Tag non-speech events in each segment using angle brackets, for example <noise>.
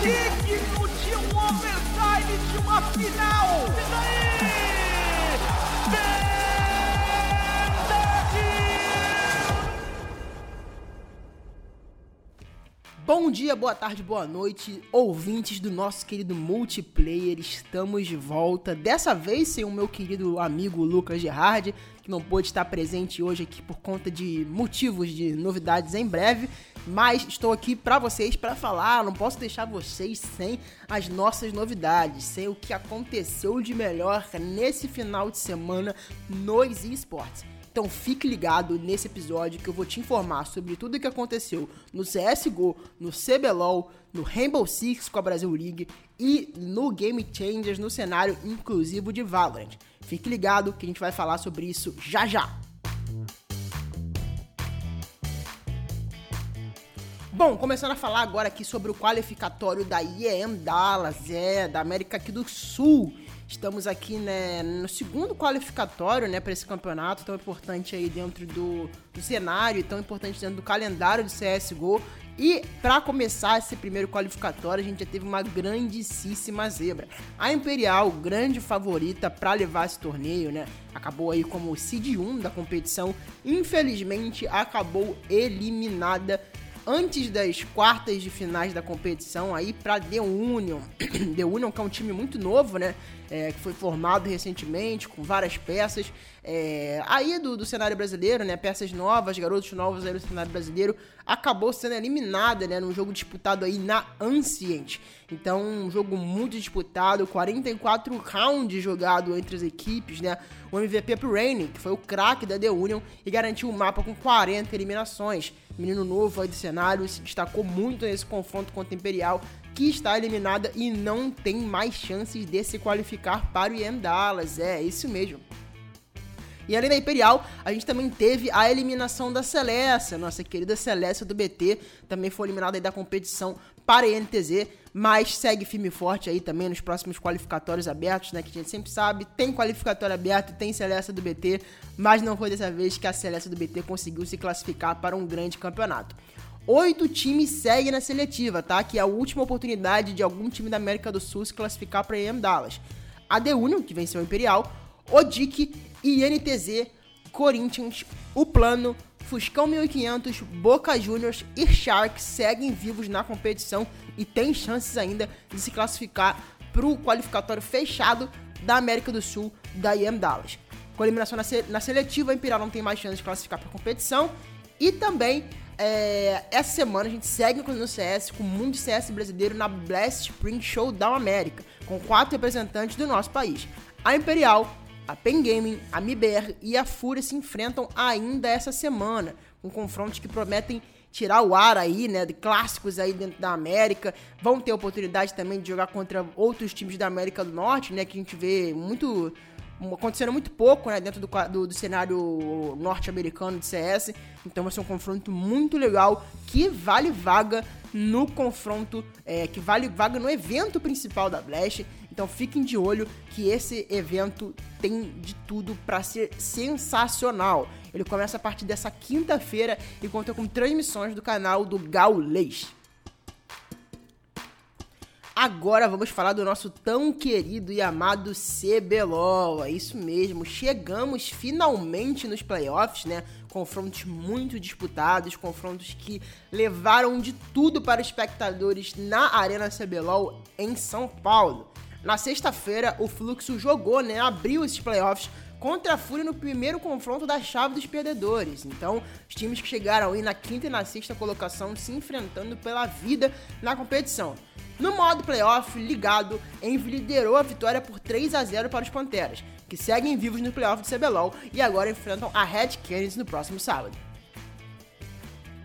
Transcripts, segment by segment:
de um overtime de uma final. E daí? Bom dia, boa tarde, boa noite, ouvintes do nosso querido multiplayer. Estamos de volta, dessa vez sem o meu querido amigo Lucas Gerard, que não pôde estar presente hoje aqui por conta de motivos de novidades em breve, mas estou aqui para vocês para falar, não posso deixar vocês sem as nossas novidades, sem o que aconteceu de melhor nesse final de semana nos esportes. Então fique ligado nesse episódio que eu vou te informar sobre tudo o que aconteceu no CSGO, no CBLOL, no Rainbow Six com a Brasil League e no Game Changers no cenário inclusivo de Valorant. Fique ligado que a gente vai falar sobre isso já já. Bom, começando a falar agora aqui sobre o qualificatório da IEM Dallas, é, da América aqui do Sul. Estamos aqui né, no segundo qualificatório né, para esse campeonato tão importante aí dentro do, do cenário, tão importante dentro do calendário do CSGO. E para começar esse primeiro qualificatório, a gente já teve uma grandíssima zebra. A Imperial, grande favorita para levar esse torneio, né? Acabou aí como seed 1 da competição. Infelizmente, acabou eliminada antes das quartas de finais da competição aí para The Union. <clears throat> The Union que é um time muito novo, né? É, que foi formado recentemente com várias peças é, aí do, do, cenário brasileiro, né? Peças novas, garotos novos aí do cenário brasileiro, acabou sendo eliminada, né? Num jogo disputado aí na Ancient. Então, um jogo muito disputado, 44 rounds jogado entre as equipes, né? O MVP pro Rainy, que foi o craque da The Union e garantiu o mapa com 40 eliminações. Menino novo aí do cenário, se destacou muito nesse confronto contra o Imperial, que está eliminada e não tem mais chances de se qualificar para o IM Dallas. É, isso mesmo. E além da Imperial, a gente também teve a eliminação da Celeste, nossa querida Celeste do BT, também foi eliminada da competição para a NTZ, mas segue firme e forte aí também nos próximos qualificatórios abertos, né? Que a gente sempre sabe, tem qualificatório aberto, tem Celeste do BT, mas não foi dessa vez que a Celeste do BT conseguiu se classificar para um grande campeonato. Oito times seguem na seletiva, tá? Que é a última oportunidade de algum time da América do Sul se classificar para a EM Dallas. A The Union, que venceu o Imperial, Odic, INTZ, Corinthians, O Plano, Fuscão 1500, Boca Juniors e Sharks seguem vivos na competição e têm chances ainda de se classificar para o qualificatório fechado da América do Sul da IM Dallas. Com eliminação na, seletiva, a Imperial não tem mais chance de classificar para a competição e também é, essa semana a gente segue no CS com o Mundo CS brasileiro na Blast Spring Showdown América, com quatro representantes do nosso país. A Imperial, a Pen Gaming, a MIBR e a Fúria se enfrentam ainda essa semana, com confrontos que prometem tirar o ar aí, né, de clássicos aí dentro da América. Vão ter oportunidade também de jogar contra outros times da América do Norte, né, que a gente vê muito acontecendo muito pouco, né, dentro do, do, do cenário norte-americano de CS. Então vai ser um confronto muito legal que vale vaga no confronto, é, que vale vaga no evento principal da Blast. Então fiquem de olho que esse evento tem de tudo para ser sensacional. Ele começa a partir dessa quinta-feira e conta com transmissões do canal do Gaulês. Agora vamos falar do nosso tão querido e amado CBLOL. É isso mesmo, chegamos finalmente nos playoffs, né? Confrontos muito disputados, confrontos que levaram de tudo para os espectadores na Arena CBLOL em São Paulo. Na sexta-feira, o Fluxo jogou, né? Abriu esses playoffs contra a Fúria no primeiro confronto da chave dos perdedores. Então, os times que chegaram aí na quinta e na sexta colocação se enfrentando pela vida na competição. No modo playoff ligado, Envy liderou a vitória por 3 a 0 para os Panteras, que seguem vivos no playoff do CBLOL e agora enfrentam a Red Canids no próximo sábado.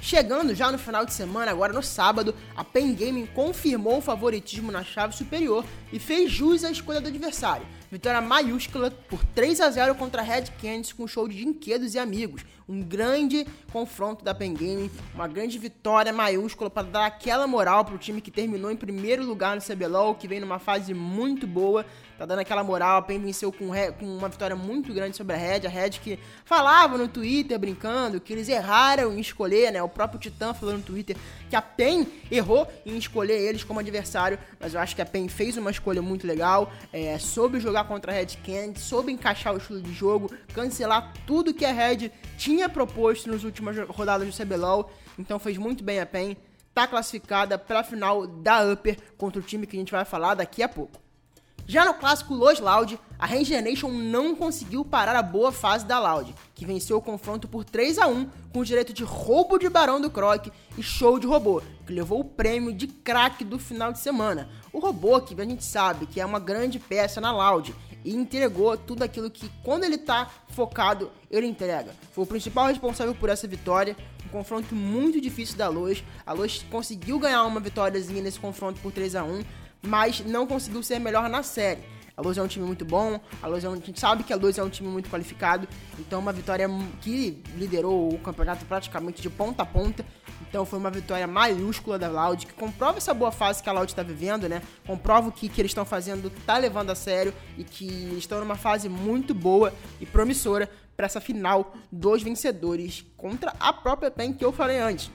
Chegando já no final de semana, agora no sábado, a Pen Gaming confirmou o favoritismo na chave superior e fez jus à escolha do adversário, Vitória maiúscula por 3 a 0 contra a Red Canids com show de brinquedos e amigos. Um grande confronto da Pen Game, uma grande vitória maiúscula para dar aquela moral pro time que terminou em primeiro lugar no CBLOL, que vem numa fase muito boa, tá dando aquela moral. A PEN venceu com, com, uma vitória muito grande sobre a Red. A Red que falava no Twitter, brincando, que eles erraram em escolher, né? O próprio Titã falou no Twitter que a PEN errou em escolher eles como adversário, mas eu acho que a PEN fez uma escolha muito legal, é, soube jogar contra a Red Candy, soube encaixar o estilo de jogo, cancelar tudo que a Red tinha proposto nas últimas rodadas do CBLOL, então fez muito bem a PEN. Tá classificada para a final da Upper contra o time que a gente vai falar daqui a pouco. Já no clássico Los Loud, a Ranger Nation não conseguiu parar a boa fase da Loud, que venceu o confronto por 3 a 1 com direito de roubo de Barão do Croc e show de robô, que levou o prêmio de craque do final de semana. O robô, que a gente sabe que é uma grande peça na Loud, e entregou tudo aquilo que, quando ele tá focado, ele entrega. Foi o principal responsável por essa vitória, um confronto muito difícil da Luz. A Luz conseguiu ganhar uma vitóriazinha nesse confronto por 3 a 1 mas não conseguiu ser melhor na série. A Luz é um time muito bom, a Luz é um, a gente sabe que a Luz é um time muito qualificado, então uma vitória que liderou o campeonato praticamente de ponta a ponta. Então foi uma vitória maiúscula da Loud, que comprova essa boa fase que a Loud está vivendo, né? Comprova o que, que eles estão fazendo, tá levando a sério e que estão numa fase muito boa e promissora para essa final dos vencedores contra a própria PEN que eu falei antes.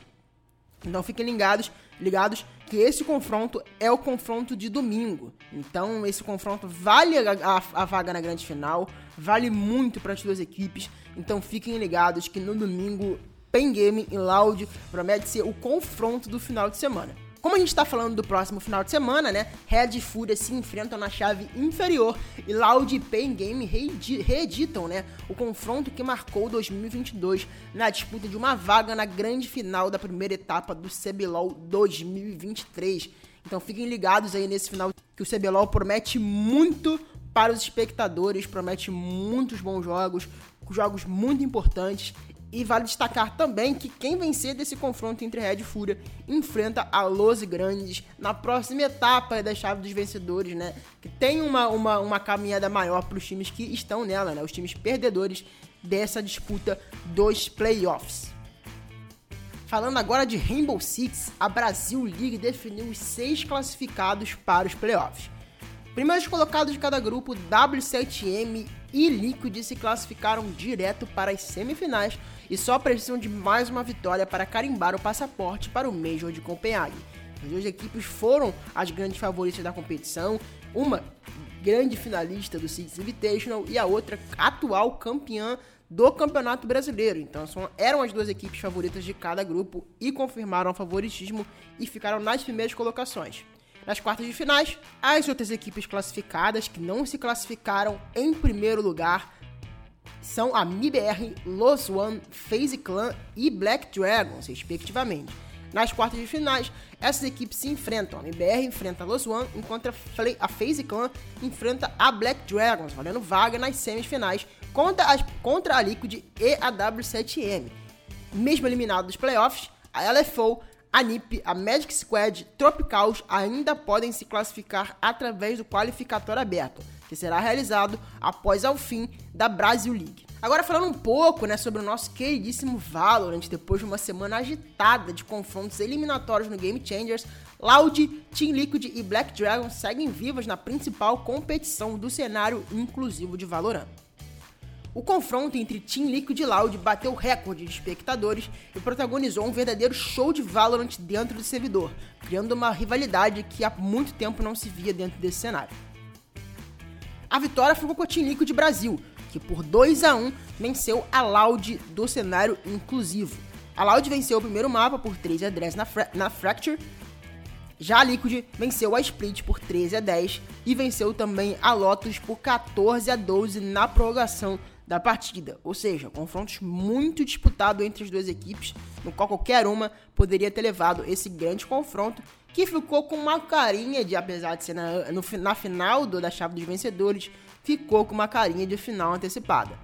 Então fiquem ligados, ligados que esse confronto é o confronto de domingo. Então esse confronto vale a, a, a vaga na grande final, vale muito para as duas equipes. Então fiquem ligados que no domingo Pen Game e Loud promete ser o confronto do final de semana. Como a gente está falando do próximo final de semana, né? Red e Fúria se enfrentam na chave inferior e Loud e Pain Game reeditam, né? O confronto que marcou 2022 na disputa de uma vaga na grande final da primeira etapa do CBLOL 2023. Então fiquem ligados aí nesse final que o CBLOL promete muito para os espectadores, promete muitos bons jogos, jogos muito importantes e vale destacar também que quem vencer desse confronto entre Red e Fúria enfrenta a Los Grandes na próxima etapa da chave dos vencedores, né? Que tem uma, uma, uma caminhada maior para os times que estão nela, né? Os times perdedores dessa disputa dos playoffs. Falando agora de Rainbow Six, a Brasil League definiu os seis classificados para os playoffs. Primeiros colocados de cada grupo, W7M e Liquid se classificaram direto para as semifinais e só precisam de mais uma vitória para carimbar o passaporte para o Major de Copenhague. As duas equipes foram as grandes favoritas da competição, uma grande finalista do Six Invitational e a outra atual campeã do Campeonato Brasileiro. Então eram as duas equipes favoritas de cada grupo e confirmaram o favoritismo e ficaram nas primeiras colocações. Nas quartas de finais, as outras equipes classificadas que não se classificaram em primeiro lugar são a MIBR, Los One, FaZe Clan e Black Dragons, respectivamente. Nas quartas de finais, essas equipes se enfrentam. A MBR enfrenta a Los One, enquanto a FaZe Clan enfrenta a Black Dragons, valendo vaga nas semifinais contra, as, contra a Liquid e a W7M. Mesmo eliminado dos playoffs, a LFO a NiP, a Magic Squad, Tropicals ainda podem se classificar através do qualificatório aberto, que será realizado após ao fim da Brasil League. Agora falando um pouco né, sobre o nosso queridíssimo Valorant, depois de uma semana agitada de confrontos eliminatórios no Game Changers, Loud, Team Liquid e Black Dragon seguem vivas na principal competição do cenário inclusivo de Valorant. O confronto entre Team Liquid e Loud bateu recorde de espectadores e protagonizou um verdadeiro show de Valorant dentro do servidor, criando uma rivalidade que há muito tempo não se via dentro desse cenário. A vitória ficou com o Team Liquid Brasil, que por 2 a 1 venceu a Loud do cenário inclusivo. A Loud venceu o primeiro mapa por 3 a 10 na, Fra na Fracture, já a Liquid venceu a Split por 13 a 10 e venceu também a Lotus por 14 a 12 na prorrogação da partida. Ou seja, confrontos muito disputados entre as duas equipes, no qual qualquer uma poderia ter levado esse grande confronto, que ficou com uma carinha de, apesar de ser na, no, na final do, da chave dos vencedores, ficou com uma carinha de final antecipada.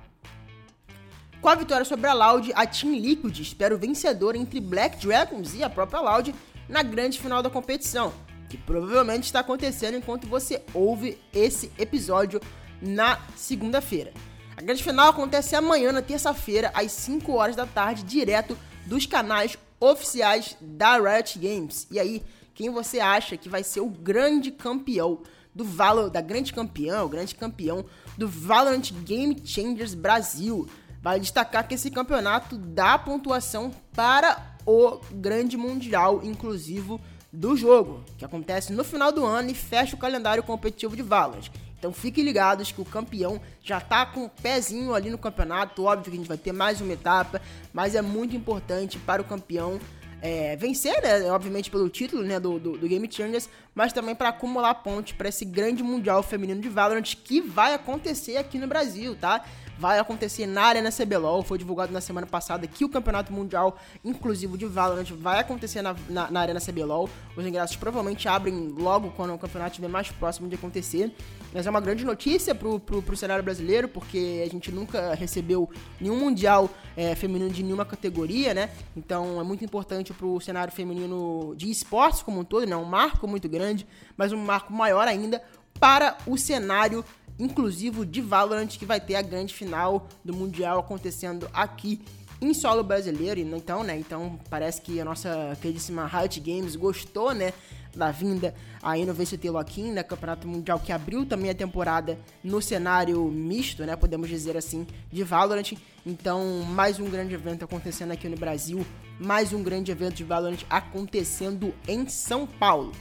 Com a vitória sobre a Loud, a Team Liquid espera o vencedor entre Black Dragons e a própria Loud na grande final da competição, que provavelmente está acontecendo enquanto você ouve esse episódio na segunda-feira. A grande final acontece amanhã, na terça-feira, às 5 horas da tarde, direto dos canais oficiais da Riot Games. E aí, quem você acha que vai ser o grande campeão do Valor, da grande campeã, o grande campeão do Valorant Game Changers Brasil? Vale destacar que esse campeonato dá pontuação para o grande mundial inclusivo do jogo, que acontece no final do ano e fecha o calendário competitivo de Valorant. Então fiquem ligados que o campeão já tá com o pezinho ali no campeonato. Óbvio que a gente vai ter mais uma etapa, mas é muito importante para o campeão é, vencer, né, obviamente pelo título né, do, do, do Game Changers, mas também para acumular pontos para esse grande mundial feminino de Valorant que vai acontecer aqui no Brasil, tá? Vai acontecer na Arena CBLOL. Foi divulgado na semana passada que o Campeonato Mundial Inclusivo de Valorant vai acontecer na, na, na Arena CBLOL. Os ingressos provavelmente abrem logo quando o campeonato estiver mais próximo de acontecer. Mas é uma grande notícia pro, pro, pro cenário brasileiro, porque a gente nunca recebeu nenhum Mundial é, feminino de nenhuma categoria, né? Então é muito importante pro cenário feminino de esportes como um todo, né? Um marco muito grande, mas um marco maior ainda para o cenário inclusivo de Valorant, que vai ter a grande final do Mundial acontecendo aqui em solo brasileiro. Então, né? Então parece que a nossa queridíssima Riot Games gostou, né? Da vinda aí no VCT Loquim, né? Campeonato Mundial que abriu também a temporada no cenário misto, né? Podemos dizer assim, de Valorant. Então, mais um grande evento acontecendo aqui no Brasil. Mais um grande evento de Valorant acontecendo em São Paulo.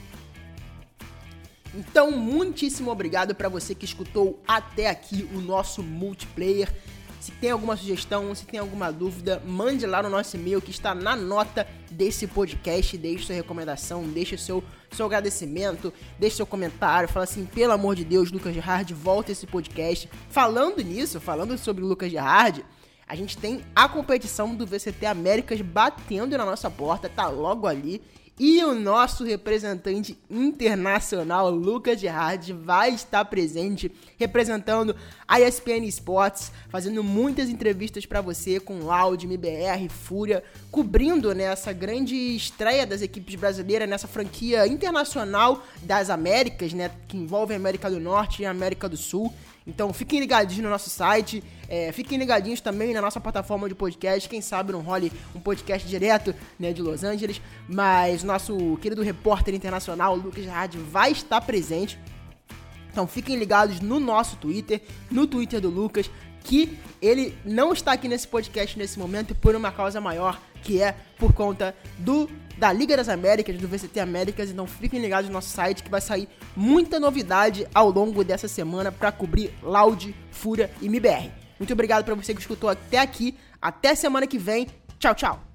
Então, muitíssimo obrigado para você que escutou até aqui o nosso multiplayer. Se tem alguma sugestão, se tem alguma dúvida, mande lá no nosso e-mail que está na nota desse podcast. Deixe sua recomendação, deixe seu, seu agradecimento, deixe seu comentário. Fala assim: pelo amor de Deus, Lucas Gerard, volta esse podcast. Falando nisso, falando sobre o Lucas Gerard, a gente tem a competição do VCT Américas batendo na nossa porta, tá logo ali. E o nosso representante internacional, Lucas Gerard, vai estar presente representando a ESPN Sports, fazendo muitas entrevistas para você com Loud, MBR, Fúria, cobrindo né, grande estreia das equipes brasileiras nessa franquia internacional das Américas, né, que envolve a América do Norte e a América do Sul. Então fiquem ligadinhos no nosso site, é, fiquem ligadinhos também na nossa plataforma de podcast. Quem sabe não role um podcast direto né, de Los Angeles. Mas nosso querido repórter internacional, Lucas Hard, vai estar presente. Então fiquem ligados no nosso Twitter, no Twitter do Lucas, que ele não está aqui nesse podcast nesse momento por uma causa maior, que é por conta do da Liga das Américas, do VCT Américas, então fiquem ligados no nosso site que vai sair muita novidade ao longo dessa semana para cobrir Loud, Fúria e MBR. Muito obrigado para você que escutou até aqui. Até semana que vem. Tchau, tchau.